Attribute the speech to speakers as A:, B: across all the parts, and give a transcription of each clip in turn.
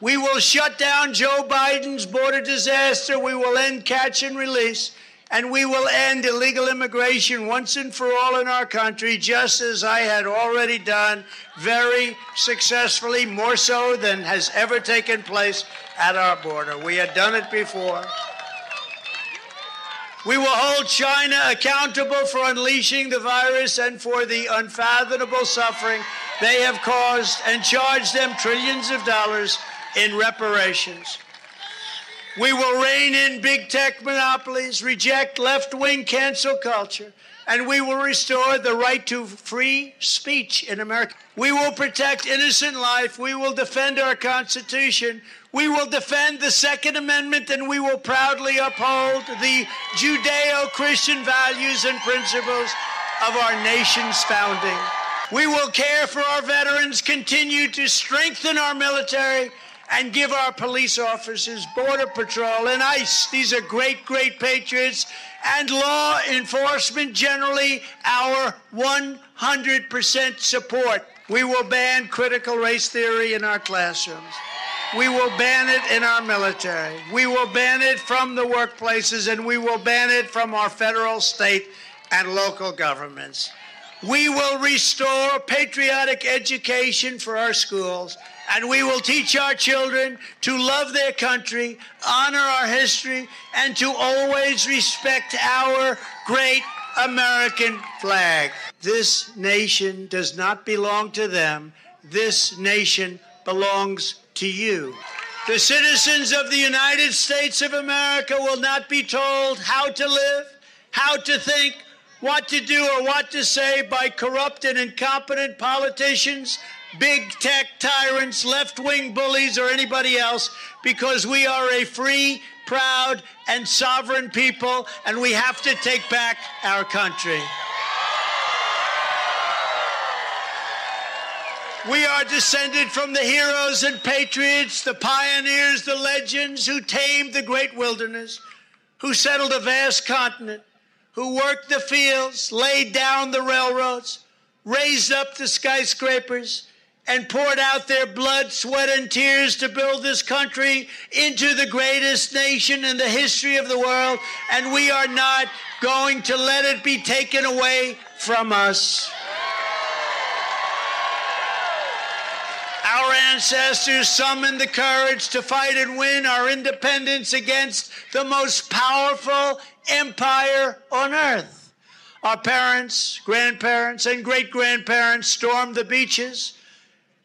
A: We will shut down Joe Biden's border disaster. We will end catch and release. And we will end illegal immigration once and for all in our country, just as I had already done very successfully, more so than has ever taken place at our border. We had done it before. We will hold China accountable for unleashing the virus and for the unfathomable suffering they have caused and charge them trillions of dollars in reparations. We will rein in big tech monopolies, reject left wing cancel culture, and we will restore the right to free speech in America. We will protect innocent life. We will defend our Constitution. We will defend the Second Amendment, and we will proudly uphold the Judeo Christian values and principles of our nation's founding. We will care for our veterans, continue to strengthen our military, and give our police officers, Border Patrol, and ICE, these are great, great patriots, and law enforcement generally, our 100% support. We will ban critical race theory in our classrooms. We will ban it in our military. We will ban it from the workplaces, and we will ban it from our federal, state, and local governments. We will restore patriotic education for our schools and we will teach our children to love their country, honor our history, and to always respect our great American flag. This nation does not belong to them. This nation belongs to you. The citizens of the United States of America will not be told how to live, how to think, what to do, or what to say by corrupt and incompetent politicians big tech tyrants, left wing bullies, or anybody else, because we are a free, proud, and sovereign people, and we have to take back our country. We are descended from the heroes and patriots, the pioneers, the legends who tamed the great wilderness, who settled a vast continent, who worked the fields, laid down the railroads, raised up the skyscrapers, and poured out their blood, sweat, and tears to build this country into the greatest nation in the history of the world, and we are not going to let it be taken away from us. Our ancestors summoned the courage to fight and win our independence against the most powerful empire on earth. Our parents, grandparents, and great grandparents stormed the beaches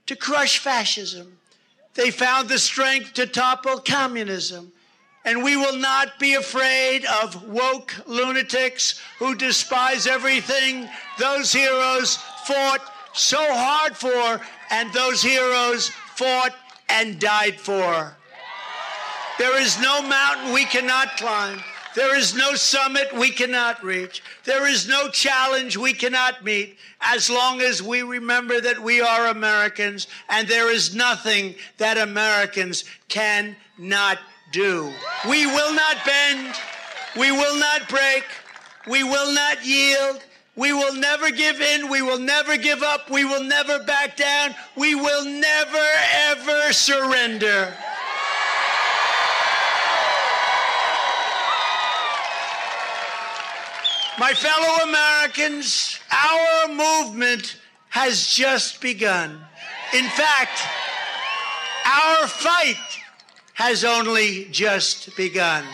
A: to crush fascism. They found the strength to topple communism. And we will not be afraid of woke lunatics who despise everything those heroes fought so hard for, and those heroes fought and died for. There is no mountain we cannot climb. There is no summit we cannot reach. There is no challenge we cannot meet as long as we remember that we are Americans and there is nothing that Americans cannot do. We will not bend. We will not break. We will not yield. We will never give in. We will never give up. We will never back down. We will never, ever surrender. My fellow Americans, our movement has just begun. In fact, our fight has only just begun.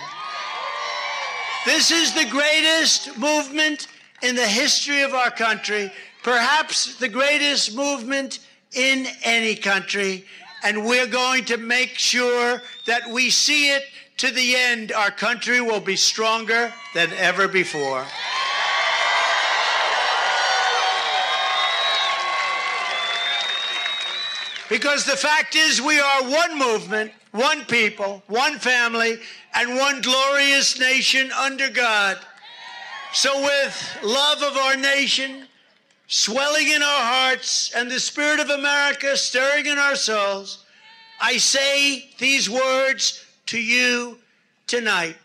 A: This is the greatest movement in the history of our country, perhaps the greatest movement in any country, and we're going to make sure that we see it to the end. Our country will be stronger than ever before. Because the fact is, we are one movement, one people, one family, and one glorious nation under God. So, with love of our nation swelling in our hearts and the spirit of America stirring in our souls, I say these words to you tonight.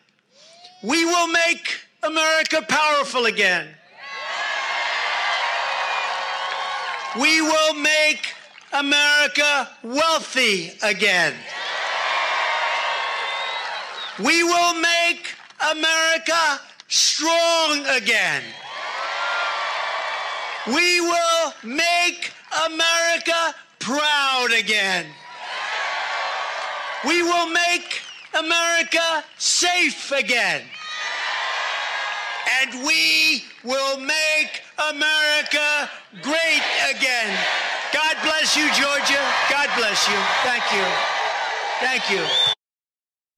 A: We will make America powerful again. We will make America wealthy again. We will make America strong again. We will make America proud again. We will make America safe again. And we will make America great again. God bless you, Georgia. God bless you. Thank you. Thank you.